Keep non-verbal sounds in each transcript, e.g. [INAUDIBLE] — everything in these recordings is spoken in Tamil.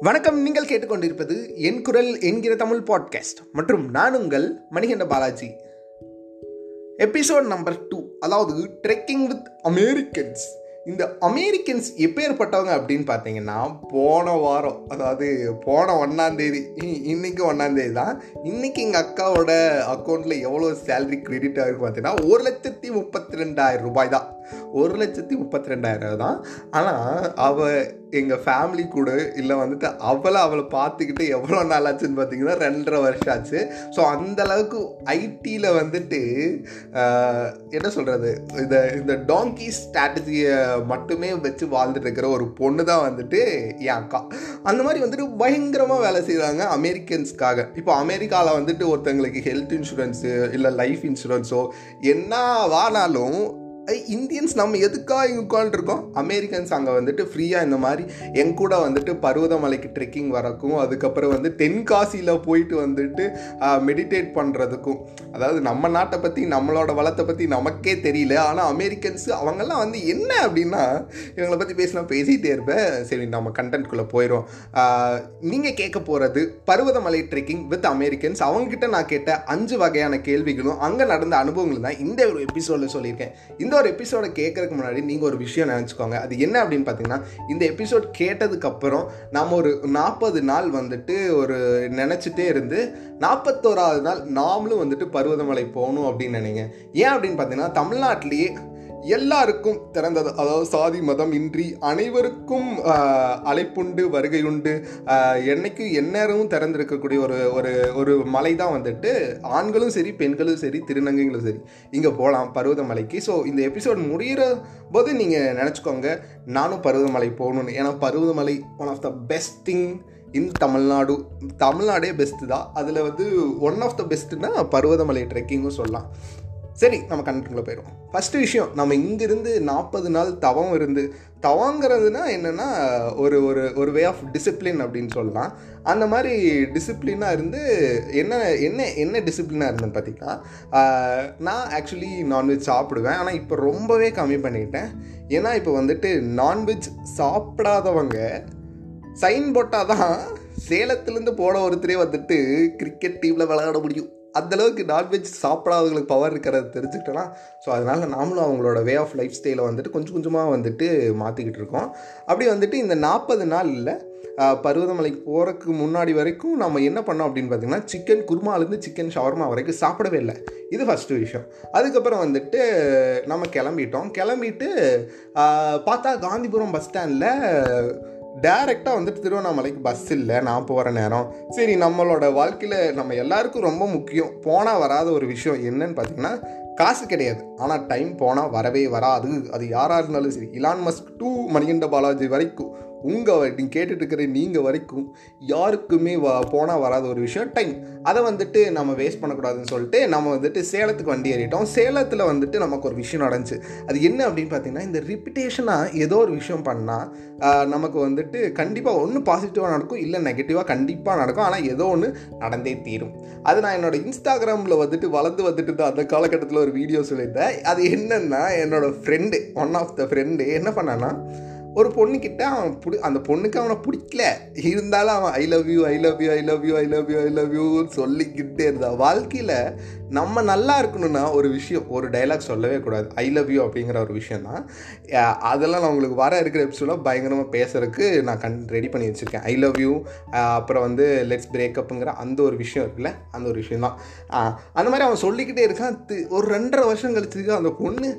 வணக்கம் நீங்கள் கேட்டுக்கொண்டிருப்பது என் குரல் என்கிற தமிழ் பாட்காஸ்ட் மற்றும் நான் உங்கள் Manikanda Balaji. Episode number two அதாவது ட்ரெக்கிங் வித் அமெரிக்கன்ஸ் இந்த அமெரிக்கன்ஸ் எப்பேற்பட்டவங்க அப்படின்னு பார்த்தீங்கன்னா போன வாரம் அதாவது போன ஒன்றாந்தேதி இன்னைக்கு ஒன்றாந்தேதி தான். இன்றைக்கி எங்கள் அக்காவோட அக்கௌண்ட்டில் எவ்வளோ சேலரி கிரெடிட் ஆகிருக்கு பார்த்தீங்கன்னா ஒரு லட்சத்தி முப்பத்தி ரெண்டாயிரம் ரூபாய் தான். ஒரு லட்சத்தி முப்பத்தி ரெண்டாயிரம் தான். ஆனால் அவள் எங்கள் ஃபேமிலி கூட இல்லை வந்துட்டு அவளை அவளை பார்த்துக்கிட்டு எவ்வளோ நாள் ஆச்சுன்னு பார்த்தீங்கன்னா ரெண்டரை வருஷம் ஆச்சு. ஸோ அந்தளவுக்கு ஐடியில் வந்துட்டு என்ன சொல்கிறது இந்த இந்த டாங்கி ஸ்ட்ராட்டஜியை மட்டுமே வச்சு வாழ்ந்துட்டு இருக்கிற ஒரு பொண்ணு தான் வந்துட்டு என் அக்கா. அந்த மாதிரி வந்துட்டு பயங்கரமாக வேலை செய்கிறாங்க அமெரிக்கன்ஸ்க்காக. இப்போ அமெரிக்காவில் வந்துட்டு ஒருத்தங்களுக்கு ஹெல்த் இன்சூரன்ஸு இல்லை லைஃப் இன்சூரன்ஸோ என்ன வானாலும் இந்தியன்ஸ் நம்ம எதுக்காக இங்கே உட்காந்துருக்கோம் அமெரிக்கன்ஸ் அங்கே வந்துட்டு ஃப்ரீயாக இந்த மாதிரி என் கூட வந்துட்டு பருவதமலைக்கு ட்ரெக்கிங் வரக்கும் அதுக்கப்புறம் வந்து தென்காசியில் போயிட்டு வந்துட்டு மெடிடேட் பண்ணுறதுக்கும் அதாவது நம்ம நாட்டை பற்றி நம்மளோட வளத்தை பற்றி நமக்கே தெரியல. ஆனால் அமெரிக்கன்ஸ் அவங்கெல்லாம் வந்து என்ன அப்படின்னா இவங்களை பற்றி பேசினா பேசிகிட்டே இருப்பேன் சரி நம்ம கண்டென்ட்குள்ளே போயிடும் நீங்கள் கேட்க போகிறது பருவதமலை ட்ரெக்கிங் வித் அமெரிக்கன்ஸ். அவங்ககிட்ட நான் கேட்ட அஞ்சு வகையான கேள்விகளும் அங்கே நடந்த அனுபவங்கள் தான் இந்த ஒரு எபிசோடில் சொல்லியிருக்கேன். இந்த ஒரு எபிசோடை கேட்கறதுக்கு முன்னாடி நீங்கள் ஒரு விஷயம் நினச்சிக்கோங்க. அது என்ன அப்படின்னு பார்த்தீங்கன்னா இந்த எபிசோட் கேட்டதுக்கப்புறம் நம்ம ஒரு நாற்பது நாள் வந்துட்டு ஒரு நினச்சிட்டே இருந்து நாற்பத்தோராவது நாள் நாமளும் வந்துட்டு பருவதமலை போகணும் அப்படின்னு நினைங்க. ஏன் அப்படின்னு பார்த்தீங்கன்னா தமிழ்நாட்டிலேயே எல்லாருக்கும் திறந்தது. அதாவது சாதி மதம் இன்றி அனைவருக்கும் அழைப்புண்டு வருகையுண்டு. என்னைக்கு எந்நேரமும் திறந்திருக்கக்கூடிய ஒரு ஒரு ஒரு மலை தான் வந்துட்டு ஆண்களும் சரி பெண்களும் சரி திருநங்கைகளும் சரி. இங்கே போகலாம் பருவதமலைக்கு. ஸோ இந்த எபிசோட் முடிகிற போது நீங்கள் நினச்சிக்கோங்க நானும் பருவதமலை போகணுன்னு ஏன்னா Parvathamalai one of the best thing in Tamil Nadu. தமிழ்நாடே பெஸ்ட்டு தான். அதில் வந்து ஒன் ஆஃப் த பெஸ்ட்டுன்னா பருவதமலை ட்ரெக்கிங்கும் சொல்லலாம். சரி நம்ம கண்டுக்குள்ளே போயிடுவோம். ஃபஸ்ட்டு விஷயம் நம்ம இங்கிருந்து நாற்பது நாள் தவம் இருந்து தவங்கிறதுனா என்னென்னா ஒரு ஒரு ஒரு வே ஆஃப் டிசிப்ளின் அப்படின்னு சொல்லலாம். அந்த மாதிரி டிசிப்ளினாக இருந்து என்ன என்ன என்ன டிசிப்ளினாக இருந்தேன்னு பார்த்தீங்கன்னா நான் ஆக்சுவலி நான்வெஜ் சாப்பிடுவேன். ஆனால் இப்போ ரொம்பவே கம்மி பண்ணிட்டேன் ஏன்னா இப்போ வந்துட்டு நான்வெஜ் சாப்பிடாதவங்க சைன் போட்டால் தான் சேலத்துலேருந்து போன ஒருத்தரே வந்துட்டு கிரிக்கெட் டீமில் விளையாட முடியும். அந்தளவுக்கு நான்வெஜ் சாப்பிடாதவங்களுக்கு பவர் இருக்கிறத தெரிஞ்சுக்கிட்டோன்னா ஸோ அதனால் நாமளும் அவங்களோட வே ஆஃப் லைஃப் ஸ்டைலை வந்துட்டு கொஞ்சம் கொஞ்சமாக வந்துட்டு மாற்றிக்கிட்டு இருக்கோம். அப்படி வந்துட்டு இந்த நாற்பது நாள் இல்லை பருவதமலைக்கு போகிறதுக்கு முன்னாடி வரைக்கும் நம்ம என்ன பண்ணோம் அப்படின்னு பார்த்தீங்கன்னா சிக்கன் குருமாலேருந்து சிக்கன் ஷவர்மா வரைக்கும் சாப்பிடவே இல்லை. இது ஃபஸ்ட்டு விஷயம். அதுக்கப்புறம் வந்துட்டு நம்ம கிளம்பிட்டோம். கிளம்பிட்டு பார்த்தா காந்திபுரம் பஸ் ஸ்டாண்டில் டேரெக்டாக வந்துட்டு திருவண்ணாமலைக்கு பஸ் இல்லை. நான் போகிற நேரம். சரி நம்மளோட வாழ்க்கையில் நம்ம எல்லாருக்கும் ரொம்ப முக்கியம். போனால் வராத ஒரு விஷயம் என்னன்னு பார்த்தீங்கன்னா காசு கிடையாது. ஆனால் டைம் போனால் வரவே வராது. அது யாராக இருந்தாலும் சரி. Elon Musk to Manikanda Balaji வரைக்கும் உங்கள் நீங்கள் கேட்டுட்டு இருக்கிற நீங்கள் வரைக்கும் யாருக்குமே வ போனால் வராத ஒரு விஷயம். டைம். அதை வந்துட்டு நம்ம வேஸ்ட் பண்ணக்கூடாதுன்னு சொல்லிட்டு நம்ம வந்துட்டு சேலத்துக்கு வண்டி ஏறிட்டோம். சேலத்தில் வந்துட்டு நமக்கு ஒரு விஷயம் நடந்துச்சு. அது என்ன அப்படின்னு பார்த்தீங்கன்னா இந்த ரிப்பிட்டேஷனாக ஏதோ ஒரு விஷயம் பண்ணால் நமக்கு வந்துட்டு கண்டிப்பாக ஒன்று பாசிட்டிவாக நடக்கும் இல்லை நெகட்டிவாக கண்டிப்பாக நடக்கும். ஆனால் ஏதோ ஒன்று நடந்தே தீரும். அது நான் என்னோட இன்ஸ்டாகிராமில் வந்துட்டு வளர்ந்து வந்துட்டு தான் அந்த காலகட்டத்தில் ஒரு வீடியோ சொல்லியிருந்தேன். அது என்னென்னா என்னோடய friend one of the friend என்ன பண்ணான்னா ஒரு பொண்ணுக்கிட்ட அவன் பிடி அந்த பொண்ணுக்கு அவனை பிடிக்கல. இருந்தாலும் அவன் I love you I love you I love you I love you I love யூன்னு சொல்லிக்கிட்டே இருந்தான் வாழ்க்கையில் நம்ம நல்லா இருக்கணும்னா ஒரு விஷயம் ஒரு டைலாக் சொல்லவே கூடாது. ஐ லவ் யூ அப்படிங்கிற ஒரு விஷயம் தான் அதெல்லாம் நான் உங்களுக்கு வர இருக்கிற எபிசோடில் பயங்கரமாக பேசுறதுக்கு நான் கண் ரெடி பண்ணி வச்சுருக்கேன். ஐ லவ் யூ அப்புறம் வந்து லெட்ஸ் பிரேக்கப்புங்கிற அந்த ஒரு விஷயம் இருக்குல்ல அந்த ஒரு விஷயம் தான் அந்த மாதிரி அவன் சொல்லிக்கிட்டே இருக்கான். ஒரு ரெண்டரை வருஷம் கழிச்சு அந்த பொண்ணு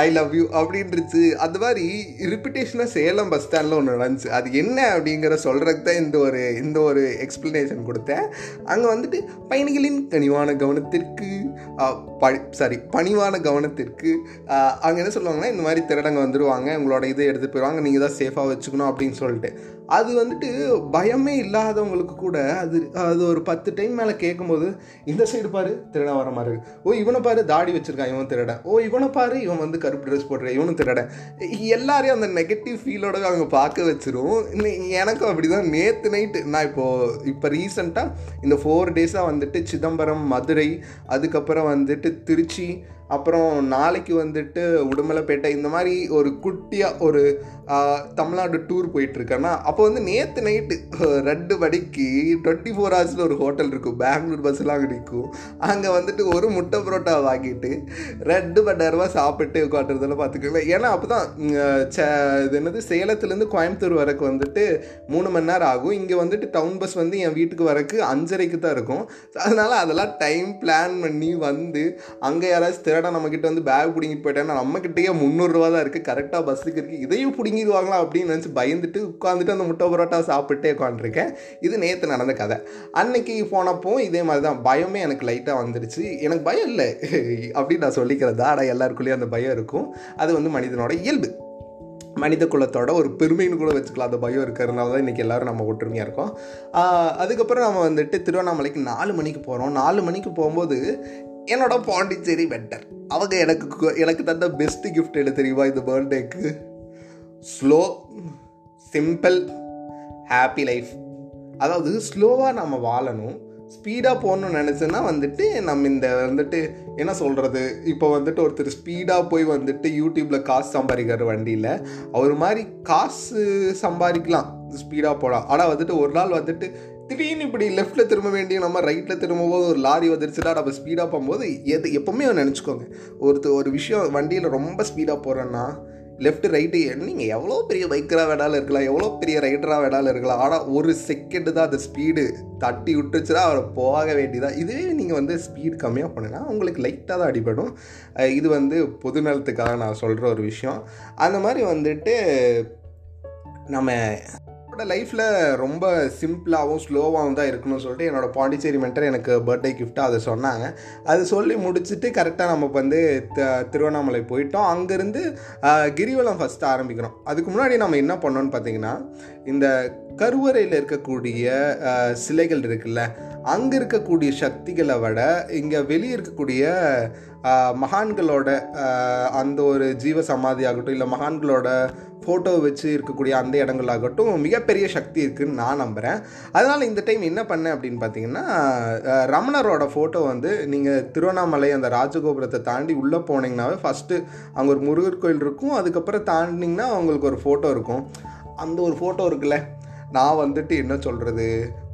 ஐ லவ் யூ அப்படின்றது அது மாதிரி ரிப்பிட்டேஷனாக சேலம் பஸ் ஸ்டாண்டில் ஒன்று நடந்துச்சு. அது என்ன அப்படிங்கிற சொல்கிறதுக்கு தான் இந்த ஒரு இந்த ஒரு எக்ஸ்ப்ளனேஷன் கொடுத்தேன். அங்கே வந்துட்டு பயணிகளின் கனிவான கவனத்திற்கு சாரி பணிவான கவனத்திற்கு அங்கே என்ன சொல்லுவாங்கன்னா இந்த மாதிரி திருடங்க வந்துடுவாங்க உங்களோட இதை எடுத்து போயிடுவாங்க நீங்கள் தான் சேஃபாக வச்சுக்கணும் அப்படின்னு சொல்லிட்டு. அது வந்துட்டு பயமே இல்லாதவங்களுக்கு கூட அது அது ஒரு பத்து டைம் மேலே கேட்கும்போது இந்த சைடு பாரு திருடன் வர மாதிரி ஓ இவனை பாரு தாடி வச்சிருக்கான் இவன் திருடன். ஓ இவனை பாரு இவன் வந்து கருப்பு ட்ரெஸ் போட்டுருக்கான் இவனும் திருடன். எல்லாரையும் அந்த நெகட்டிவ் ஃபீலோட அவங்க பார்க்க வச்சிரும். இன்னை- எனக்கும் அப்படிதான். நேற்று நைட்டு நான் இப்போது இப்போ ரீசெண்டாக இந்த ஃபோர் டேஸாக வந்துட்டு சிதம்பரம் மதுரை அதுக்கப்புறம் வந்துட்டு திருச்சி அப்புறம் நாளைக்கு வந்துட்டு உடுமலைப்பேட்டை இந்த மாதிரி ஒரு குட்டியாக ஒரு தமிழ்நாடு டூர் போயிட்டுருக்கேன்னா அப்போ வந்து நேற்று நைட்டு ரெண்டு மணிக்கு டுவெண்ட்டி ஃபோர் ஹவர்ஸில் ஒரு ஹோட்டல் இருக்கும். பெங்களூர் பஸ்ஸில் அங்கே நிற்கும் அங்கே வந்துட்டு ஒரு முட்டை புரோட்டா வாங்கிட்டு ரெண்டு மணி நேரமாக சாப்பிட்டு உட்காட்டுறதெல்லாம் பார்த்துக்கோங்களேன். ஏன்னா அப்போ தான் இது என்னது சேலத்துலேருந்து கோயம்புத்தூர் வரக்கு வந்துட்டு மூணு மணி நேரம் ஆகும். இங்கே வந்துட்டு டவுன் பஸ் வந்து என் வீட்டுக்கு வரக்கு அஞ்சரைக்கு தான் இருக்கும். அதனால் அதெல்லாம் டைம் பிளான் பண்ணி வந்து அங்கே யாராச்சும் திருடா நம்மக்கிட்ட வந்து பேக் பிடிங்கிட்டு போயிட்டேன்னா நம்மக்கிட்டேயே முந்நூறுரூவா தான் இருக்குது கரெக்டாக பஸ்ஸுக்கு இருக்குது இதையும் பிடுங்கிடுவாங்களா அப்படின்னு நினச்சி பயந்துட்டு உட்காந்துட்டு அந்த முட்டை பரோட்டா சாப்பிட்டே உட்காந்துருக்கேன் இது நேற்று நடந்த கதை. அன்னைக்கு போனப்போ இதே மாதிரி தான் பயமே எனக்கு லைட்டாக வந்துருச்சு. எனக்கு பயம் இல்லை. [LAUGHS] அப்படின்னு நான் சொல்லிக்கிறதா? ஆனால் எல்லாருக்குள்ளேயும் அந்த பயம் இருக்கும். அது வந்து மனிதனோட இயல்பு. மனித குலத்தோட ஒரு பெருமைன்னு கூட வச்சுக்கலாம். அந்த பயம் இருக்கிறதுனால தான் இன்றைக்கி எல்லோரும் நம்ம ஒற்றுமையாக இருக்கோம். அதுக்கப்புறம் நம்ம வந்துட்டு திருவண்ணாமலைக்கு நாலு மணிக்கு போகிறோம் நாலு மணிக்கு போகும்போது என்னோட பாண்டிச்சேரி பெட்டர் அவங்க எனக்கு எனக்கு தந்த பெஸ்ட் கிஃப்ட் எடு தெரியுமா? இந்த பர்த்டேக்கு ஸ்லோ சிம்பிள் ஹாப்பி லைஃப். அதாவது ஸ்லோவாக நம்ம வாழணும் ஸ்பீடாக போகணும்னு நினச்சேன்னா வந்துட்டு நம்ம இந்த வந்துட்டு என்ன சொல்கிறது இப்போ வந்துட்டு ஒருத்தர் ஸ்பீடாக போய் வந்துட்டு யூடியூப்பில் காசு சம்பாதிக்கிற வண்டியில் அவர் மாதிரி காசு சம்பாதிக்கலாம் ஸ்பீடாக போகலாம் ஆனால் வந்துட்டு ஒரு நாள் வந்துட்டு திடீர்னு இப்படி லெஃப்ட்டில் திரும்ப வேண்டிய நம்ம ரைட்டில் திரும்பும்போது ஒரு லாரி வந்துருச்சுன்னா நம்ம ஸ்பீடாக போகும்போது எது எப்போவுமே நினச்சிக்கோங்க. ஒருத்தர் ஒரு விஷயம் வண்டியில் ரொம்ப ஸ்பீடாக போகிறேன்னா லெஃப்ட் ரைட்டு நீங்கள் எவ்வளோ பெரிய பைக்கராக வேணாலும் இருக்கலாம் எவ்வளோ பெரிய ரைடராக வேணாலும் இருக்கலாம். ஆனால் ஒரு செகண்டு தான் அந்த ஸ்பீடு தட்டி விட்டுச்சுன்னா அவரை போக வேண்டியதாக இதுவே நீங்கள் வந்து ஸ்பீடு கம்மியாக போனீங்கன்னா உங்களுக்கு லைட்டாக தான் அடிபடும். இது வந்து பொதுநலத்துக்காக நான் சொல்கிற ஒரு விஷயம். அந்த மாதிரி வந்துட்டு நம்ம என்னோட லைஃப்பில் ரொம்ப சிம்பிளாகவும் ஸ்லோவாகவும் தான் இருக்கணும்னு சொல்லிட்டு என்னோடய பாண்டிச்சேரி மென்டர் எனக்கு பர்த்டே கிஃப்ட்டாக அதை சொன்னாங்க. அது சொல்லி முடிச்சுட்டு கரெக்டாக நம்ம வந்து த திருவண்ணாமலை போயிட்டோம். அங்கேருந்து கிரிவலம் ஃபஸ்ட்டு ஆரம்பிக்கிறோம். அதுக்கு முன்னாடி நம்ம என்ன பண்ணோன்னு பார்த்தீங்கன்னா இந்த கருவறையில் இருக்கக்கூடிய சிலைகள் இருக்குல்ல அங்கே இருக்கக்கூடிய சக்திகளை விட இங்கே வெளியே இருக்கக்கூடிய மகான்களோட அந்த ஒரு ஜீவ சமாதி ஆகட்டும் இல்லை மகான்களோட ஃபோட்டோ வச்சு இருக்கக்கூடிய அந்த இடங்களாகட்டும் மிகப்பெரிய சக்தி இருக்குதுன்னு நான் நம்புகிறேன் அதனால் இந்த டைம் என்ன பண்ணேன் அப்படின்னு பார்த்தீங்கன்னா ரமணரோட ஃபோட்டோ வந்து நீங்கள் திருவண்ணாமலை அந்த ராஜகோபுரத்தை தாண்டி உள்ளே போனீங்கன்னாவே ஃபஸ்ட்டு அங்கே ஒரு முருகர் கோயில் இருக்கும் அதுக்கப்புறம் தாண்டிங்கன்னா அவங்களுக்கு ஒரு ஃபோட்டோ இருக்கும். அந்த ஒரு ஃபோட்டோ இருக்குல்ல நான் வந்துட்டு என்ன சொல்கிறது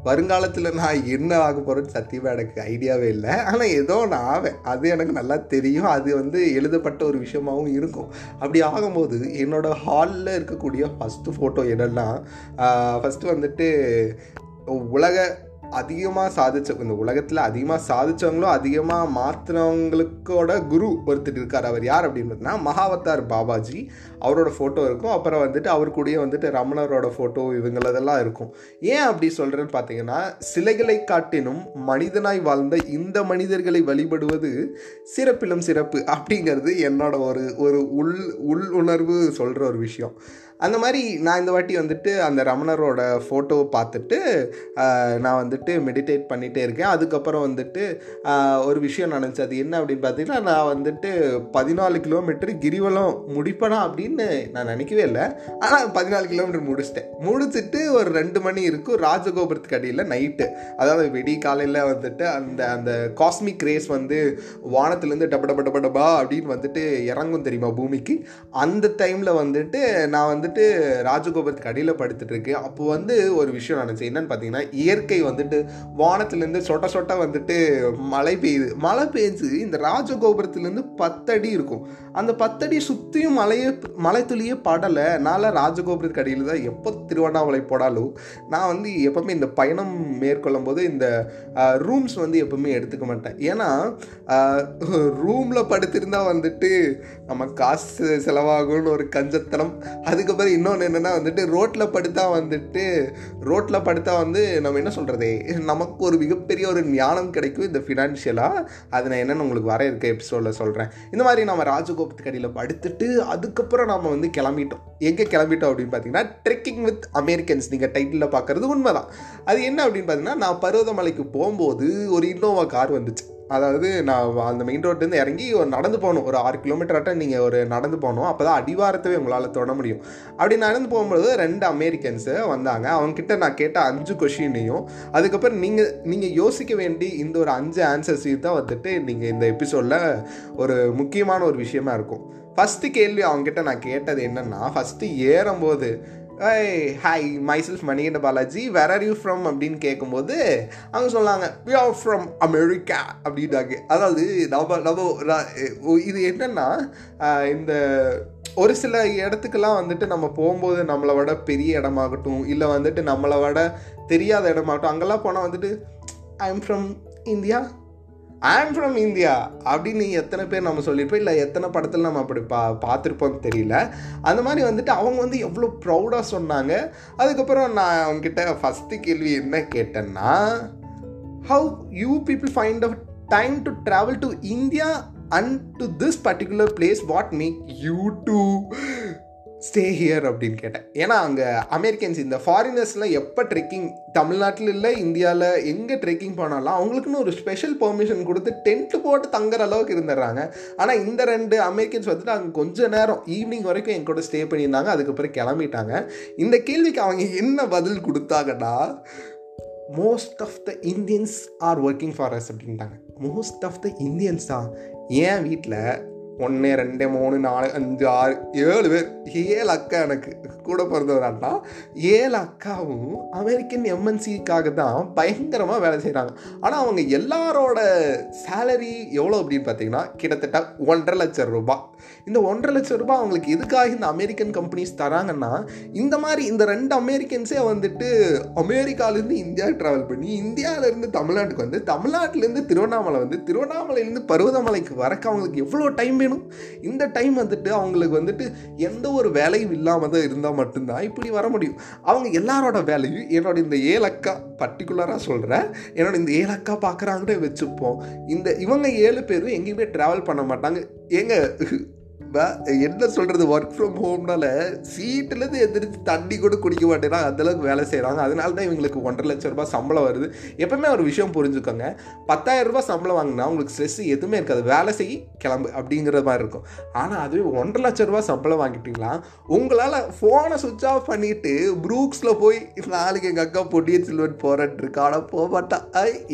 வருங்காலத்தில் நான் என்ன ஆக போகிறேன்னு சத்தியமாக எனக்கு ஐடியாவே இல்லை. ஆனால் ஏதோ நான் ஆவேன். அது எனக்கு நல்லா தெரியும். அது வந்து எழுதப்பட்ட ஒரு விஷயமாகவும் இருக்கும். அப்படி ஆகும்போது என்னோடய ஹாலில் இருக்கக்கூடிய ஃபஸ்ட்டு ஃபோட்டோ என்னென்னா ஃபஸ்ட்டு வந்துட்டு உலக அதிகமாக சாதிச்ச இந்த உலகத்தில் அதிகமாக சாதித்தவங்களும் அதிகமாக மாற்றினவங்களுக்கோட குரு ஒருத்தர் இருக்கார். அவர் யார் அப்படின்னு பார்த்தீங்கன்னா மகாவத்தார் பாபாஜி. அவரோட ஃபோட்டோ இருக்கும். அப்புறம் வந்துட்டு அவர் கூடயே வந்துட்டு ரமணரோட ஃபோட்டோ இவங்களதெல்லாம் இருக்கும். ஏன் அப்படி சொல்கிறேன்னு பார்த்தீங்கன்னா சிலைகளை காட்டினும் மனிதனாய் வாழ்ந்த இந்த மனிதர்களை வழிபடுவது சிறப்பிலும் சிறப்பு அப்படிங்கிறது என்னோட ஒரு ஒரு உள் உள் உணர்வு சொல்கிற ஒரு விஷயம். அந்த மாதிரி நான் இந்த வாட்டி வந்துட்டு அந்த ரமணரோட ஃபோட்டோவை பார்த்துட்டு நான் வந்துட்டு மெடிடேட் பண்ணிகிட்டே இருக்கேன். அதுக்கப்புறம் வந்துட்டு ஒரு விஷயம் நடந்துச்சு அது என்ன அப்படின்னு பார்த்தீங்கன்னா நான் வந்துட்டு பதினாலு கிலோமீட்டர் கிரிவலம் முடிப்பேனா அப்படின்னு நான் நினைக்கவே இல்லை. ஆனால் பதினாலு கிலோமீட்டர் முடிச்சிட்டேன். முடிச்சுட்டு ஒரு ரெண்டு மணி இருக்கும். ராஜகோபுரத்துக்கு அடியில் நைட்டு அதாவது வெடி காலையில் வந்துட்டு அந்த அந்த காஸ்மிக் ரேஸ் வந்து வானத்துலேருந்து டப டப டப டபா அப்படின்னு வந்துட்டு இறங்கும் தெரியுமா பூமிக்கு? அந்த டைமில் வந்துட்டு நான் வந்து வந்துட்டு ராஜகோபுரத்துக்கு அடியில் படுத்துட்டு இருக்கு அப்போ வந்து ஒரு விஷயம் நினச்சி என்னன்னு பார்த்தீங்கன்னா இயற்கை வந்துட்டு வானத்துலேருந்து சொட்ட சொட்ட வந்துட்டு மழை பெய்யுது. மழை பெஞ்சு இந்த ராஜகோபுரத்துலேருந்து பத்தடி இருக்கும். அந்த பத்தடி சுற்றியும் மலையே மலை துளியே படலை. நாள ராஜகோபுரத்துக்கு அடியில் தான் எப்போ திருவண்ணாமலை போடாலும் நான் வந்து எப்போவுமே இந்த பயணம் மேற்கொள்ளும் போது இந்த ரூம்ஸ் வந்து எப்போவுமே எடுத்துக்க மாட்டேன். ஏன்னா ரூமில் படுத்திருந்தா வந்துட்டு நம்ம காசு செலவாகும்னு ஒரு கஞ்சத்தனம். அதுக்கப்புறம் இன்னொன்று என்னென்னா வந்துட்டு ரோட்டில் படுத்தா வந்துட்டு ரோட்டில் படுத்தா வந்து நம்ம என்ன சொல்கிறது நமக்கு ஒரு மிகப்பெரிய ஒரு ஞானம் கிடைக்கும் இந்த ஃபினான்ஷியலாக அது நான் என்னென்னு உங்களுக்கு வர இருக்க எபிசோடில் சொல்கிறேன் இந்த மாதிரி நம்ம ராஜகோபத்துக்கு அடியில் படுத்துட்டு அதுக்கப்புறம் நாம் வந்து கிளம்பிட்டோம். எங்கே கிளம்பிட்டோம் அப்படின்னு பார்த்தீங்கன்னா ட்ரெக்கிங் வித் அமெரிக்கன்ஸ் நீங்கள் டைட்டிலில் பார்க்குறது உண்மைதான். அது என்ன அப்படின்னு பார்த்தீங்கன்னா நான் பருவதமலைக்கு போகும்போது ஒரு இன்னோவா கார் வந்துச்சு. அதாவது நான் அந்த மெயின் ரோட்லேருந்து இறங்கி ஒரு நடந்து போகணும். ஒரு ஆறு கிலோமீட்டர் நீங்கள் ஒரு நடந்து போகணும். அப்போ தான் அடிவாரத்தவே உங்களால் தொட முடியும். அப்படி நடந்து போகும்போது ரெண்டு அமெரிக்கன்ஸு வந்தாங்க. அவங்கக்கிட்ட நான் கேட்ட அஞ்சு கொஷினையும் அதுக்கப்புறம் நீங்கள் நீங்கள் யோசிக்க வேண்டி இந்த ஒரு அஞ்சு ஆன்சர்ஸையும் தான் வந்துட்டு நீங்கள் இந்த எபிசோடில் ஒரு முக்கியமான ஒரு விஷயமா இருக்கும். ஃபஸ்ட்டு கேள்வி அவங்ககிட்ட நான் கேட்டது என்னென்னா ஃபஸ்ட்டு ஏறும்போது hi myself Manikanda Balaji where are you from அப்படின்னு கேட்கும்போது அவங்க சொன்னாங்க வி ஆர் ஃப்ரம் அமெரிக்கா அப்படின்னாங்க அதாவது நம்ம நம்ம இது என்னென்னா இந்த ஒரு சில இடத்துக்கெல்லாம் வந்துட்டு நம்ம போகும்போது நம்மளை விட பெரிய இடமாகட்டும் இல்லை வந்துட்டு நம்மளை விட தெரியாத இடமாகட்டும் அங்கெல்லாம் போனால் வந்துட்டு I am from India I'm from India அப்படின்னு எத்தனை பேர் நம்ம சொல்லியிருப்போம் இல்லை எத்தனை படத்தில் நம்ம அப்படி பா பார்த்துருப்போம்னு தெரியல. அந்த மாதிரி வந்துட்டு அவங்க வந்து எவ்வளோ ப்ரௌடாக சொன்னாங்க. அதுக்கப்புறம் நான் அவங்ககிட்ட ஃபஸ்ட்டு கேள்வி என்ன கேட்டேன்னா how you people find out time to travel to India and to this particular place what make you to stay here அப்படின்னு கேட்டேன். ஏன்னா அங்கே அமெரிக்கன்ஸ் இந்த ஃபாரினர்ஸ்லாம் எப்போ ட்ரெக்கிங் தமிழ்நாட்டில் இல்லை இந்தியாவில் எங்கே ட்ரெக்கிங் போனாலும் அவங்களுக்குன்னு ஒரு ஸ்பெஷல் பெர்மிஷன் கொடுத்து டென்ட்டு போட்டு தங்குற அளவுக்கு இருந்துடுறாங்க. ஆனால் இந்த ரெண்டு அமெரிக்கன்ஸ் வந்துட்டு அங்கே கொஞ்சம் நேரம் ஈவினிங் வரைக்கும் என் கூட ஸ்டே பண்ணியிருந்தாங்க. அதுக்கப்புறம் கிளம்பிட்டாங்க. இந்த கேள்விக்கு அவங்க என்ன பதில் கொடுத்தாங்கன்னா most of the Indians are working for us அப்படின்ட்டாங்க. மோஸ்ட் ஆஃப் த இந்தியன்ஸ் தான். ஏன் வீட்டில் ஒன்று ரெண்டு மூணு நாலு அஞ்சு ஆறு ஏழு பேர். ஏழு அக்கா எனக்கு கூட பிறந்தவராட்டா ஏழு அக்காவும் அமெரிக்கன் எம்என்சிக்காக தான் பயங்கரமாக வேலை செய்கிறாங்க ஆனால் அவங்க எல்லாரோட சேலரி எவ்வளோ அப்படின்னு பார்த்தீங்கன்னா கிட்டத்தட்ட ஒன்றரை லட்சம் ரூபாய் இந்த ஒன்றரை லட்சம் ரூபாய் அவங்களுக்கு எதுக்காக இந்த அமெரிக்கன் கம்பெனிஸ் தராங்கன்னா இந்த மாதிரி இந்த ரெண்டு அமெரிக்கன்ஸே வந்துட்டு அமெரிக்காலேருந்து இந்தியா ட்ராவல் பண்ணி இந்தியாவிலேருந்து தமிழ்நாட்டுக்கு வந்து தமிழ்நாட்டிலேருந்து திருவண்ணாமலை வந்து திருவண்ணாமலையிலேருந்து பருவதமலைக்கு வரக்கு அவங்களுக்கு எவ்வளோ டைம் வேணும் இந்த டைம் வந்துட்டு அவங்களுக்கு வந்துட்டு எந்த ஒரு வேலையும் இல்லாமல் தான் இருந்தால் மட்டும்தான் இப்படி வர முடியும். அவங்க எல்லாரோட வேலையும் என்னோட இந்த ஏலக்கா பர்டிகுலராக சொல்கிறேன் என்னோட இந்த ஏலக்கா பார்க்குறாங்கன்னு வச்சுப்போம். இந்த இவங்க ஏழு பேரும் எங்கேயுமே ட்ராவல் பண்ண மாட்டாங்க. ஏங்க என்ன சொல்கிறது ஒர்க் ஃப்ரம் ஹோம்னால சீட்டுலேருந்து எந்திரிச்சு தண்ணி கூட குடிக்க மாட்டேன்னா அந்தளவுக்கு வேலை செய்கிறாங்க அதனால தான் இவங்களுக்கு ஒன்றரை லட்ச ரூபாய் சம்பளம் வருது. எப்பவுமே ஒரு விஷயம் புரிஞ்சுக்கோங்க. பத்தாயிரம் ரூபாய் சம்பளம் வாங்கினா உங்களுக்கு ஸ்ட்ரெஸ் எதுவுமே இருக்காது. வேலை செய் கிளம்பு அப்படிங்கிற மாதிரி இருக்கும். ஆனால் அதுவே ஒன்றரை லட்ச ரூபாய் சம்பளம் வாங்கிட்டீங்களா உங்களால் ஃபோனை சுவிச் ஆஃப் பண்ணிட்டு ப்ரூக்ஸில் போய் நாளைக்கு எங்கள் அக்கா பொட்டியன் செல்வன் போராட்டிருக்கா ஆனால் போக மாட்டா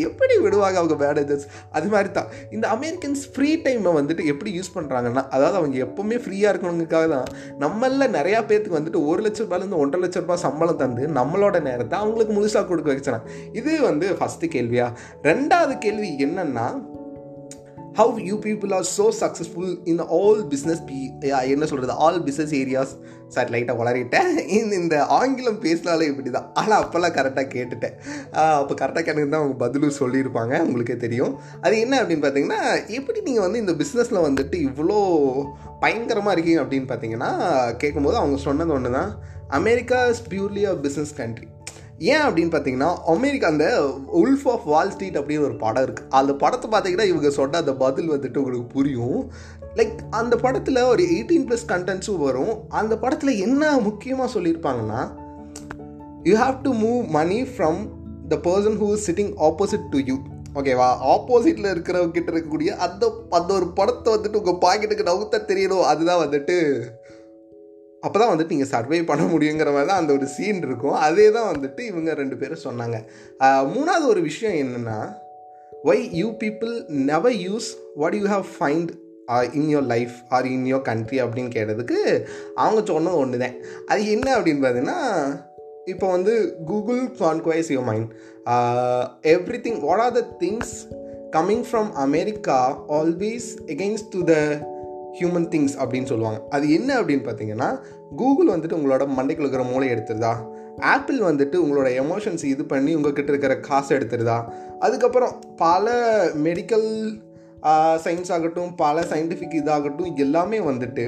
எப்படி விடுவாங்க அவங்க மேனேஜர்ஸ் அது மாதிரி தான் இந்த அமெரிக்கன்ஸ் ஃப்ரீ டைமை வந்துட்டு எப்படி யூஸ் பண்ணுறாங்கன்னா அதாவது அவங்க எப்போவுமே ஃப்ரீயாக இருக்கணுங்கிறதுக்காக தான். நம்மளில் நிறையா பேர்த்துக்கு வந்துட்டு ஒரு லட்ச ரூபாயிலேருந்து ஒன்றரை லட்ச ரூபாய் சம்பளம் தந்து நம்மளோட நேரத்தை அவங்களுக்கு முழுசாக கொடுக்க வச்சுறாங்க இது வந்து ஃபஸ்ட்டு கேள்வியா? ரெண்டாவது கேள்வி என்னென்னா how you people are so successful in all business B என்ன சொல்கிறது ஆல் பிஸ்னஸ் ஏரியாஸ் சார் லைட்டாக வளரிட்டேன் இந்த ஆங்கிலம் பேசினாலே இப்படி தான் ஆனால் அப்போல்லாம் கரெக்டாக கேட்டுட்டேன். அப்போ கரெக்டாக கேட்டு தான் அவங்க பதிலும் சொல்லியிருப்பாங்க. உங்களுக்கே தெரியும். அது என்ன அப்படின்னு பார்த்தீங்கன்னா எப்படி நீங்கள் வந்து இந்த பிஸ்னஸில் வந்துட்டு இவ்வளோ பயங்கரமாக இருக்கீங்க அப்படின்னு பார்த்தீங்கன்னா கேட்கும்போது அவங்க சொன்னது ஒன்று தான் America is purely a business country ஏன் அப்படின்னு பார்த்தீங்கன்னா அமெரிக்கா அந்த உல்ஃப் ஆஃப் வால் ஸ்ட்ரீட் அப்படின்னு ஒரு படம் இருக்குது அந்த படத்தை பார்த்தீங்கன்னா இவங்க சொன்ன அந்த பதில் வந்துட்டு உங்களுக்கு புரியும். லைக் அந்த படத்தில் ஒரு எயிட்டீன் ப்ளஸ் கண்டென்ட்ஸும் வரும். அந்த படத்தில் என்ன முக்கியமாக சொல்லியிருப்பாங்கன்னா you have to move money from the person who is sitting opposite to you ஓகேவா ஆப்போசிட்டில் இருக்கிறவங்க கிட்ட இருக்கக்கூடிய அந்த அந்த ஒரு படத்தை வந்துட்டு உங்கள் பாக்கெட்டுக்கு நவுத்த தெரியணும். அதுதான் வந்துட்டு அப்போ தான் வந்துட்டு நீங்கள் சர்வே பண்ண முடியுங்கிற மாதிரி தான் அந்த ஒரு சீன் இருக்கும். அதே தான் வந்துட்டு இவங்க ரெண்டு பேரும் சொன்னாங்க. மூணாவது ஒரு விஷயம் என்னென்னா why you people never use what you have find in your life or in your country அப்படின்னு கேட்டதுக்கு அவங்க சொன்னது ஒன்று தான் அது என்ன அப்படின்னு பார்த்தீங்கன்னா இப்போ வந்து Google conquers your mind everything what are the things coming from America always against to the human things அப்படின்னு சொல்லுவாங்க. அது என்ன அப்படின்னு பார்த்தீங்கன்னா கூகுள் வந்துட்டு உங்களோட மண்டைக்குள்ள இருக்கிற மூளை எடுத்துருதா? ஆப்பிள் வந்துட்டு உங்களோட எமோஷன்ஸ் இது பண்ணி உங்ககிட்ட இருக்கிற காசு எடுத்துருதா? அதுக்கப்புறம் பல மெடிக்கல் சயின்ஸ் ஆகட்டும் பல சயின்டிஃபிக் இதாகட்டும் எல்லாமே வந்துட்டு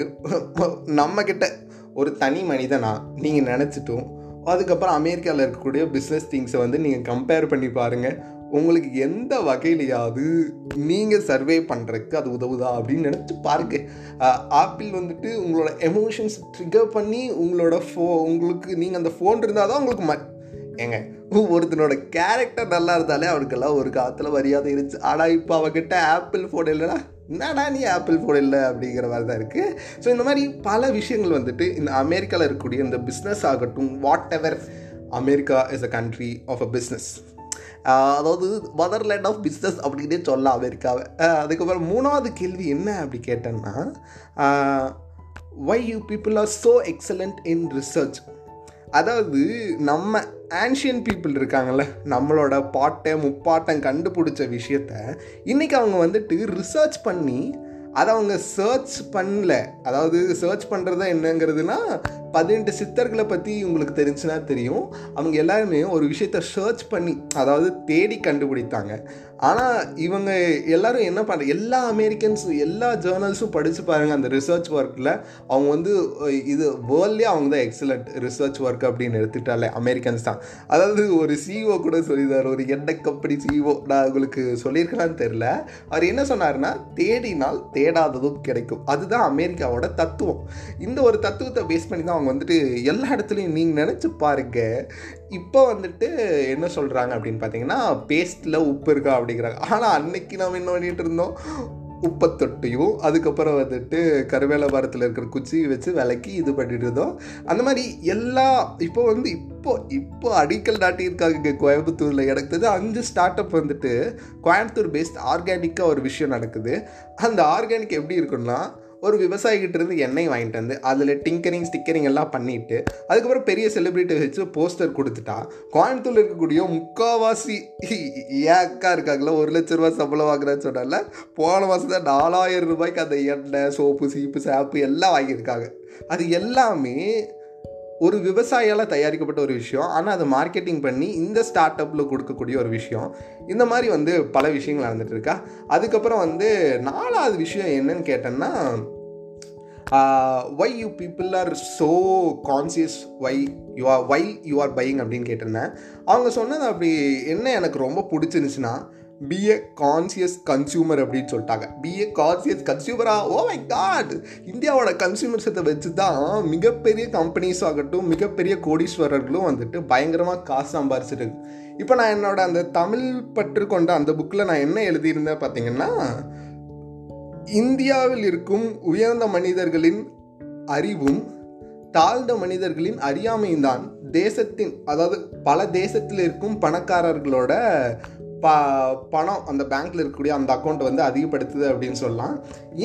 நம்மக்கிட்ட ஒரு தனி மனிதனாக நீங்கள் நினச்சிட்டும் அதுக்கப்புறம் அமெரிக்காவில் இருக்கக்கூடிய பிஸ்னஸ் திங்ஸை வந்து நீங்கள் கம்பேர் பண்ணி பாருங்கள் உங்களுக்கு எந்த வகையிலையாவது நீங்கள் சர்வே பண்ணுறதுக்கு அது உதவுதா அப்படின்னு நினச்சி பாருங்க. ஆப்பிள் வந்துட்டு உங்களோட எமோஷன்ஸ் ட்ரிகர் பண்ணி உங்களோட ஃபோ உங்களுக்கு நீங்கள் அந்த ஃபோன் இருந்தால் தான் உங்களுக்கு ம ஏங்க ஒருத்தனோட கேரக்டர் நல்லா இருந்தாலே அவனுக்கெல்லாம் ஒரு காலத்தில் மரியாதை இருந்துச்சு. ஆனால் இப்போ அவகிட்ட ஆப்பிள் ஃபோன் இல்லைனா என்னடா நீ ஆப்பிள் ஃபோன் இல்லை? அப்படிங்கிற மாதிரி தான் இருக்குது ஸோ இந்த மாதிரி பல விஷயங்கள் வந்துட்டு இந்த அமெரிக்காவில் இருக்கக்கூடிய இந்த பிஸ்னஸ் ஆகட்டும் whatever America is a country of a business அதாவது மதர்லேண்ட் ஆஃப் பிஸ்னஸ் அப்படின்னே சொல்லலாம் அமெரிக்காவை. அதுக்கப்புறம் மூணாவது கேள்வி என்ன அப்படி கேட்டேன்னா why you people are so excellent in research அதாவது நம்ம ஆன்ஷியன் பீப்புள் இருக்காங்கள்ல நம்மளோட பாட்டை முப்பாட்டம் கண்டுபிடிச்ச விஷயத்த இன்றைக்கி அவங்க வந்துட்டு ரிசர்ச் பண்ணி அதை அவங்க சர்ச் பண்ணல. அதாவது சர்ச் பண்ணுறது என்னங்கிறதுனா பதினெட்டு சித்தர்களை பற்றி உங்களுக்கு தெரிஞ்சுனா தெரியும். அவங்க எல்லாருமே ஒரு விஷயத்த சர்ச் பண்ணி அதாவது தேடி கண்டுபிடித்தாங்க. ஆனால் இவங்க எல்லாரும் என்ன பண்ணுற எல்லா அமெரிக்கன்ஸும் எல்லா ஜேர்னல்ஸும் படித்து பாருங்கள் அந்த ரிசர்ச் ஒர்க்கில் அவங்க வந்து இது வேர்ல்ட்லேயே அவங்க தான் எக்ஸலண்ட் ரிசர்ச் ஒர்க் அப்படின்னு எடுத்துட்டாலே அமெரிக்கன்ஸ் தான். அதாவது ஒரு சிஇஓ கூட சொல்லியிருந்தார் ஒரு எண்ணெய் கம்பெனி சிஓ நான் உங்களுக்கு சொல்லியிருக்கலான்னு தெரில அவர் என்ன சொன்னார்னா தேடினால் தேடாததும் கிடைக்கும். அதுதான் அமெரிக்காவோட தத்துவம். இந்த ஒரு தத்துவத்தை பேஸ் பண்ணி தான் அவங்க வந்துட்டு எல்லா இடத்துலையும் நீங்கள் நினச்சி பாருங்க இப்போ வந்துட்டு என்ன சொல்கிறாங்க அப்படின்னு பார்த்தீங்கன்னா பேஸ்ட்டில் உப்பு இருக்கா அப்படிங்கிறாங்க ஆனால் அன்னைக்கு நம்ம என்ன பண்ணிட்டு இருந்தோம்? உப்பை தொட்டியும் அதுக்கப்புறம் வந்துட்டு கருவேல மரத்தில் இருக்கிற குச்சி வச்சு விலக்கி இது பண்ணிட்டு இருந்தோம். அந்த மாதிரி எல்லா இப்போ வந்து இப்போ இப்போ அடிக்கல் நாட்டியிருக்காங்க இங்கே கோயம்புத்தூரில். எனக்கு அஞ்சு ஸ்டார்ட் அப் வந்துட்டு கோயம்புத்தூர் பேஸ்ட் ஆர்கானிக்காக ஒரு விஷயம் நடக்குது. அந்த ஆர்கானிக் எப்படி இருக்குன்னா ஒரு விவசாயிகிட்ட இருந்து எண்ணெய் வாங்கிட்டு வந்து அதில் டிங்கரிங் ஸ்டிக்கரிங் எல்லாம் பண்ணிட்டு அதுக்கப்புறம் பெரிய செலிப்ரிட்டி வச்சு போஸ்டர் கொடுத்துட்டா கோயம்புத்தூர்ல இருக்கக்கூடிய முக்காவாசி ஏக்கா இருக்காங்களா ஒரு லட்ச ரூபா சம்பளம் வாங்குறேன்னு சொன்னால போன மாதம் தான் நாலாயிரம் ரூபாய்க்கு அந்த எண்ணெய் சோப்பு சீப்பு சாப்பு எல்லாம் வாங்கியிருக்காங்க. அது எல்லாமே ஒரு விவசாயியால் தயாரிக்கப்பட்ட ஒரு விஷயம் ஆனால் அதை மார்க்கெட்டிங் பண்ணி இந்த ஸ்டார்ட் அப்பில் கொடுக்கக்கூடிய ஒரு விஷயம். இந்த மாதிரி வந்து பல விஷயங்கள் நடந்துட்டு இருக்கா. அதுக்கப்புறம் வந்து நாலாவது விஷயம் என்னன்னு கேட்டேன்னா why you people are so conscious why you are why you are buying அப்படின்னு கேட்டிருந்தேன். அவங்க சொன்னது அப்படி என்ன எனக்கு ரொம்ப பிடிச்சிருந்துச்சுன்னா பி ஏ கான்சியஸ் கன்சியூமர் அப்படின்னு சொல்லிட்டாங்க. பி கான்சியஸ் கன்சியூமரா ஓ மை காட் இந்தியாவோட கன்சியூமர்ஸத்தை வச்சு தான் மிகப்பெரிய கம்பெனிஸ் ஆகட்டும் மிகப்பெரிய கோடீஸ்வரர்களும் வந்துட்டு பயங்கரமாக காசு சம்பாரிச்சிருக்கு இப்போ நான் என்னோட அந்த தமிழ் பற்று கொண்ட அந்த புக்கில் நான் என்ன எழுதியிருந்தேன் பார்த்தீங்கன்னா இந்தியாவில் இருக்கும் உயர்ந்த மனிதர்களின் அறிவும் தாழ்ந்த மனிதர்களின் அறியாமையும் தான் தேசத்தின் அதாவது பல தேசத்தில் இருக்கும் பணக்காரர்களோட ப பணம் அந்த பேங்க்கில் இருக்கக்கூடிய அந்த அக்கௌண்ட்டை வந்து அதிகப்படுத்துது அப்படின்னு சொல்லலாம்.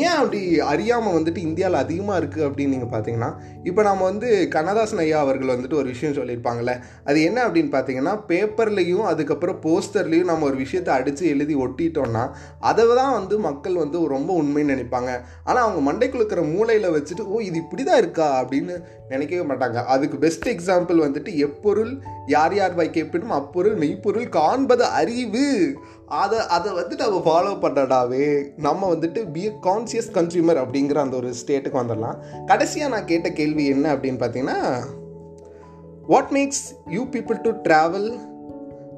ஏன் அப்படி அறியாமல் வந்துட்டு இந்தியாவில் அதிகமாக இருக்குது அப்படின்னு நீங்கள் பார்த்தீங்கன்னா இப்போ நம்ம வந்து கண்ணதாசன் ஐயா அவர்கள் வந்துட்டு ஒரு விஷயம் சொல்லியிருப்பாங்கள்ல அது என்ன அப்படின்னு பார்த்தீங்கன்னா பேப்பர்லேயும் அதுக்கப்புறம் போஸ்டர்லேயும் நம்ம ஒரு விஷயத்தை அடித்து எழுதி ஒட்டிட்டோம்னா அதை தான் வந்து மக்கள் வந்து ரொம்ப உண்மைன்னு நினைப்பாங்க. ஆனால் அவங்க மண்டைக்குள்ள இருக்கிற மூளையில் வச்சுட்டு ஓ இது இப்படி தான் இருக்கா? அப்படின்னு நினைக்கவே மாட்டாங்க. அதுக்கு பெஸ்ட் எக்ஸாம்பிள் வந்துட்டு எப்பொருள் யார் யார் வாய் கேட்பினும் அப்பொருள் மெய்ப்பொருள் காண்பது அறிவு அதை அதை வந்து நம்ம ஃபாலோ பண்ணடாவே நம்ம வந்துட்டு பி கான்சியஸ் கன்சியூமர் அப்படிங்கிற அந்த ஒரு ஸ்டேட்டுக்கு வந்துடலாம். கடைசியாக நான் கேட்ட கேள்வி என்ன அப்படின்னு பார்த்தீங்கன்னா what makes you people to travel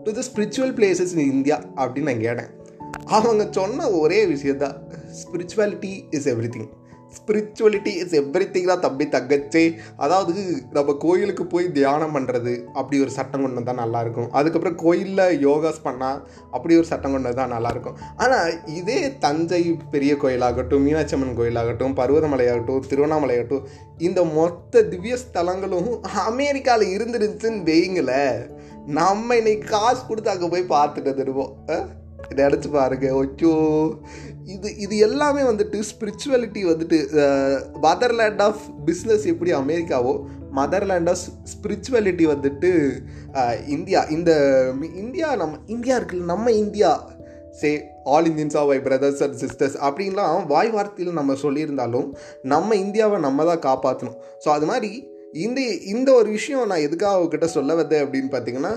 to the spiritual places in India அப்படின்னு நான் கேட்டேன். அவங்க சொன்ன ஒரே விஷயந்தான் spirituality is everything spirituality is everything தான் தம்பி தங்கச்சே. அதாவது நம்ம கோயிலுக்கு போய் தியானம் பண்ணுறது அப்படி ஒரு சட்டம் கொண்டு வந்தால் நல்லாயிருக்கும் அதுக்கப்புறம் கோயிலில் யோகாஸ் பண்ணால் அப்படி ஒரு சட்டம் கொண்டு வந்தால் நல்லாயிருக்கும் ஆனால் இதே தஞ்சை பெரிய கோயிலாகட்டும் மீனாட்சி அம்மன் கோயிலாகட்டும் பருவதமலையாகட்டும் திருவண்ணாமலையாகட்டும் இந்த மொத்த திவ்ய ஸ்தலங்களும் அமெரிக்காவில் இருந்துருச்சுன்னு வெயிங்களேன். நம்ம இன்னைக்கு காசு கொடுத்து அங்கே போய் பார்த்துட்டு இதை நினச்சி பாருங்க. ஓச்சோ இது இது எல்லாமே வந்துட்டு ஸ்பிரிச்சுவலிட்டி வந்துட்டு மதர்லேண்ட் ஆஃப் பிஸ்னஸ் எப்படி அமெரிக்காவோ மதர்லேண்ட் ஆஃப் ஸ்பிரிச்சுவலிட்டி வந்துட்டு இந்தியா. இந்த இந்தியா நம்ம இந்தியா இருக்குல்ல நம்ம India. Say all Indians of why brothers and sisters அப்படின்லாம் வாய் வார்த்தையில் நம்ம சொல்லியிருந்தாலும் நம்ம இந்தியாவை நம்ம தான் காப்பாற்றணும் ஸோ அது மாதிரி இந்த இந்த ஒரு விஷயம் நான் எதுக்காக அவகிட்ட சொல்ல வந்தேன் அப்படின்னு பார்த்தீங்கன்னா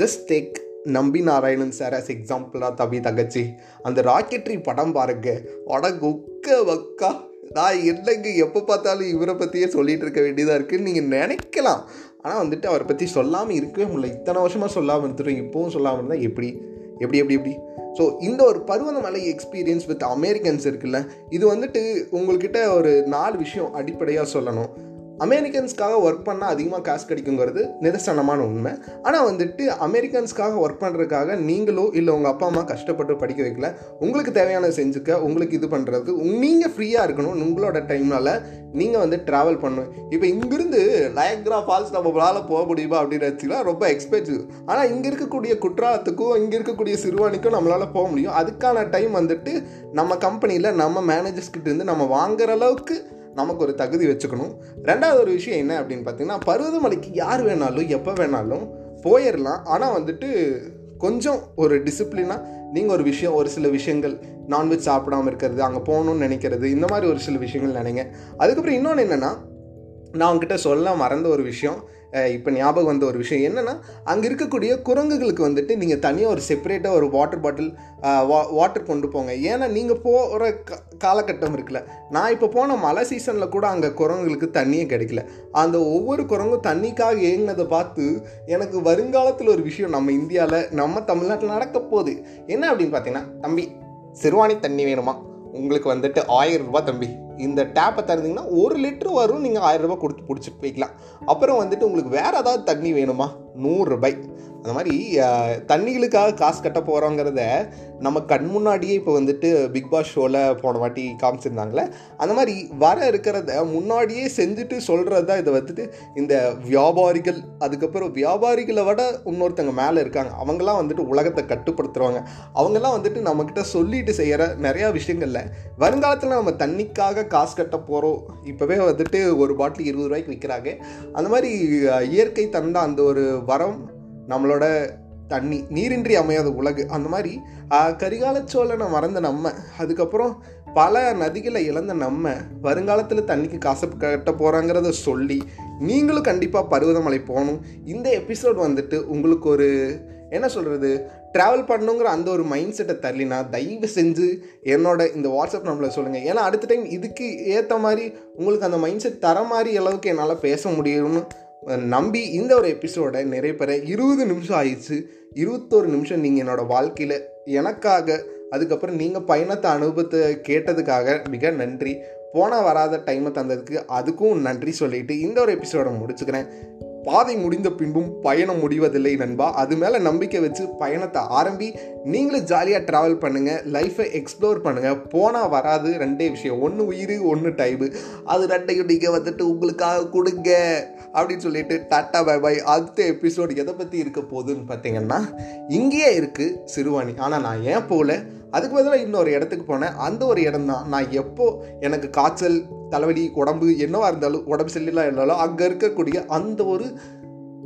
ஜஸ்ட் டேக் நம்பி நாராயணன் சார் ஆஸ் எக்ஸாம்பிளாக தவி தங்கச்சி. அந்த ராக்கெட்ரி படம் பாருங்க. உடங்கு உக்க வக்கா. நான் என்னங்க எப்போ பார்த்தாலும் இவரை பற்றியே சொல்லிகிட்டு இருக்க வேண்டியதாக இருக்குதுன்னு நீங்கள் நினைக்கலாம். ஆனால் வந்துட்டு அவரை பற்றி சொல்லாமல் இருக்கவே முடியல. இத்தனை வருஷமாக சொல்லாமல் இருந்துட்டு இப்போவும் சொல்லாமல் இருந்தால் எப்படி? எப்படி எப்படி எப்படி? ஸோ இந்த ஒரு பருவதமலை எக்ஸ்பீரியன்ஸ் வித் அமெரிக்கன்ஸ் இருக்குல்ல இது வந்துட்டு உங்கள்கிட்ட ஒரு நாலு விஷயம் அடிப்படையாக சொல்லணும். அமெரிக்கன்ஸ்க்காக ஒர்க் பண்ணால் அதிகமாக காசு கிடைக்குங்கிறது நிதர்சனமான உண்மை. ஆனால் வந்துட்டு அமெரிக்கன்ஸ்க்காக ஒர்க் பண்ணுறதுக்காக நீங்களோ இல்லை உங்கள் அப்பா அம்மா கஷ்டப்பட்டு படிக்க வைக்கல உங்களுக்கு தேவையானது செஞ்சுக்க உங்களுக்கு இது பண்ணுறது நீங்கள் ஃப்ரீயாக இருக்கணும். உங்களோட டைம்னால நீங்கள் வந்து ட்ராவல் பண்ணணும் இப்போ இங்கிருந்து லயக்ரா ஃபால்ஸ் நம்மளால் போக முடியுமா அப்படின்னு வச்சுக்கலாம் ரொம்ப எக்ஸ்பென்சிவ் ஆனால் இங்கே இருக்கக்கூடிய குற்றாலத்துக்கும் இங்கே இருக்கக்கூடிய சிறுவாணிக்கும் நம்மளால் போக முடியும். அதுக்கான டைம் வந்துட்டு நம்ம கம்பெனியில் நம்ம மேனேஜர்ஸ்கிட்டேருந்து இருந்து நம்ம வாங்குற அளவுக்கு நமக்கு ஒரு தகுதி வச்சுக்கணும். ரெண்டாவது ஒரு விஷயம் என்ன அப்படின்னு பார்த்தீங்கன்னா பருவதமலைக்கு யார் வேணாலும் எப்போ வேணாலும் போயிடலாம் ஆனால் வந்துட்டு கொஞ்சம் ஒரு டிசிப்ளினாக நீங்கள் ஒரு விஷயம் ஒரு சில விஷயங்கள் நான்வெஜ் சாப்பிடாமல் இருக்கிறது அங்கே போகணும்னு நினைக்கிறது இந்த மாதிரி ஒரு சில விஷயங்கள் நினைங்க. அதுக்கப்புறம் இன்னொன்று என்னென்னா நான் உங்ககிட்ட சொல்ல மறந்த ஒரு விஷயம் இப்போ ஞாபகம் வந்த ஒரு விஷயம் என்னென்னா அங்கே இருக்கக்கூடிய குரங்குகளுக்கு வந்துட்டு நீங்கள் தனியாக ஒரு செப்பரேட்டாக ஒரு வாட்டர் பாட்டில் வா வாட்டர் கொண்டு போங்க. ஏன்னா நீங்கள் போகிற க காலகட்டம் இருக்குல்ல. நான் இப்போ போன மழை சீசனில் கூட அங்கே குரங்குகளுக்கு தண்ணியே கிடைக்கல. அந்த ஒவ்வொரு குரங்கும் தண்ணிக்காக ஏங்கினதை பார்த்து எனக்கு வருங்காலத்தில் ஒரு விஷயம் நம்ம இந்தியாவில் நம்ம தமிழ்நாட்டில் நடக்க போகுது. என்ன அப்படின்னு பார்த்தீங்கன்னா தம்பி சிறுவாணி தண்ணி வேணுமா? உங்களுக்கு வந்துட்டு ஆயிரம் ரூபாய் தம்பி. இந்த டேப்பை திறந்தீங்கன்னா ஒரு லிட்டர் வரும் நீங்கள் ஆயிரம் ரூபாய் கொடுத்து பிடிச்சிட்டு போய்க்கலாம். அப்புறம் வந்துட்டு உங்களுக்கு வேறு ஏதாவது தண்ணி வேணுமா? நூறுரூபாய் அந்த மாதிரி தண்ணிகளுக்காக காசு கட்ட போகிறோங்கிறத நம்ம கண் முன்னாடியே இப்போ வந்துட்டு பிக் பாஸ் ஷோவில் போன வாட்டி காமிச்சிருந்தாங்களே அந்த மாதிரி வர இருக்கிறத முன்னாடியே செஞ்சுட்டு சொல்கிறது தான் இதை வந்துட்டு இந்த வியாபாரிகள் அதுக்கப்புறம் வியாபாரிகளை விட இன்னொருத்தங்க மேலே இருக்காங்க. அவங்கெல்லாம் வந்துட்டு உலகத்தை கட்டுப்படுத்துகிறவங்க அவங்கெல்லாம் வந்துட்டு நம்மக்கிட்ட சொல்லிட்டு செய்கிற நிறையா விஷயங்களில் வருங்காலத்தில் நம்ம தண்ணிக்காக காசு கட்ட போகிறோம் இப்போவே வந்துட்டு ஒரு பாட்டில் இருபது ரூபாய்க்கு விற்கிறாங்க அந்த மாதிரி இயற்கை தந்த அந்த ஒரு வரம் நம்மளோட தண்ணி நீரின்றி அமையாத உலகு அந்த மாதிரி கரிகால சோழனை மறந்த நம்ம அதுக்கப்புறம் பல நதிகளை இழந்த நம்ம வருங்காலத்தில் தண்ணிக்கு காசு கட்ட போகிறாங்கிறத சொல்லி நீங்களும் கண்டிப்பாக பருவதமலை போகணும். இந்த எபிசோட் வந்துட்டு உங்களுக்கு ஒரு என்ன சொல்கிறது ட்ராவல் பண்ணுங்கிற அந்த ஒரு மைண்ட் செட்டை தள்ளினா தயவு செஞ்சு என்னோட இந்த வாட்ஸ்அப் நம்பரில் சொல்லுங்கள் ஏன்னா அடுத்த டைம் இதுக்கு ஏற்ற மாதிரி உங்களுக்கு அந்த மைண்ட் செட் தர மாதிரி அளவுக்கு என்னால் பேச முடியும்னு நம்பி இந்த ஒரு எபிசோடை நிறைய பெற இருபது நிமிஷம் ஆயிடுச்சு. இருபத்தோரு நிமிஷம் நீங்கள் என்னோடய வாழ்க்கையில் எனக்காக அதுக்கப்புறம் நீங்கள் பயணத்தை அனுபவத்தை கேட்டதுக்காக மிக நன்றி. போனால் வராத டைமை தந்ததுக்கு அதுக்கும் நன்றி சொல்லிட்டு இந்த ஒரு எபிசோடை முடிச்சுக்கிறேன். பாதை முடிந்த பின்பும் பயணம் முடிவதில்லை நண்பா. அது மேலே நம்பிக்கை வச்சு பயணத்தை ஆரம்பி நீங்களும் ஜாலியாக ட்ராவல் பண்ணுங்கள் லைஃப்பை எக்ஸ்ப்ளோர் பண்ணுங்கள் போனால் வராது ரெண்டே விஷயம். ஒன்று உயிர் ஒன்று டைமு அது ரெண்டையும் நீங்கள் வந்துட்டு உங்களுக்காக கொடுங்க. அப்படின்னு சொல்லிட்டு டாட்டா பை பை அடுத்த எபிசோடு எதை பற்றி இருக்க போகுதுன்னு பார்த்தீங்கன்னா இங்கேயே இருக்குது சிறுவாணி. ஆனால் நான் ஏன் போகல? அதுக்கு பதிலாக இன்னொரு இடத்துக்கு போனேன். அந்த ஒரு இடம் தான். நான் எப்போ எனக்கு காய்ச்சல் தலைவலி உடம்பு என்னவா இருந்தாலும் உடம்பு செல்லாம் இருந்தாலும் அங்கே இருக்கக்கூடிய அந்த ஒரு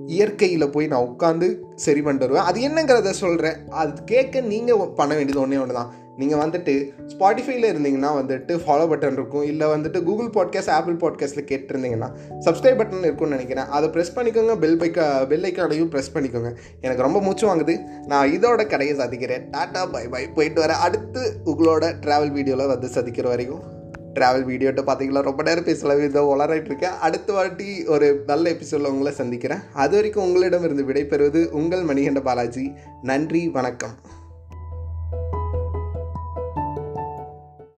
இயற்கையில் போய் நான் உட்காந்து சரி பண்ணிட்டு வருவேன். அது என்னங்கிறத சொல்கிறேன் அது கேட்க நீங்கள் பண்ண வேண்டியது ஒன்றே ஒன்று தான் நீங்கள் வந்துட்டு ஸ்பாட்டிஃபைல இருந்தீங்கன்னா வந்துட்டு ஃபாலோ பட்டன் இருக்கும். இல்லை வந்துட்டு கூகுள் பாட்காஸ்ட் ஆப்பிள் பாட்காஸ்ட்டில் கேட்டிருந்தீங்கன்னா சப்ஸ்கிரைப் பட்டன் இருக்கும்னு நினைக்கிறேன். அதை ப்ரெஸ் பண்ணிக்கோங்க. பெல் பைக்க பெல் ஐக்கானையும் ப்ரெஸ் பண்ணிக்கோங்க. எனக்கு ரொம்ப மூச்சு வாங்குது. நான் இதோட கடையை சதிக்கிறேன் டாட்டா பை பை போயிட்டு வரேன் அடுத்து உங்களோட ட்ராவல் வீடியோவில் வந்து சதிக்கிற வரைக்கும். ட்ராவல் வீடியோட்ட பார்த்தீங்களா ரொம்ப நேரம் பேசலாம் இதை வளராயிட்டு இருக்கேன். அடுத்த வாட்டி ஒரு நல்ல எபிசோடில் உங்களை சந்திக்கிறேன். அது வரைக்கும் உங்களிடம் இருந்து விடைபெறுவது உங்கள் மணிகண்ட பாலாஜி. நன்றி வணக்கம்.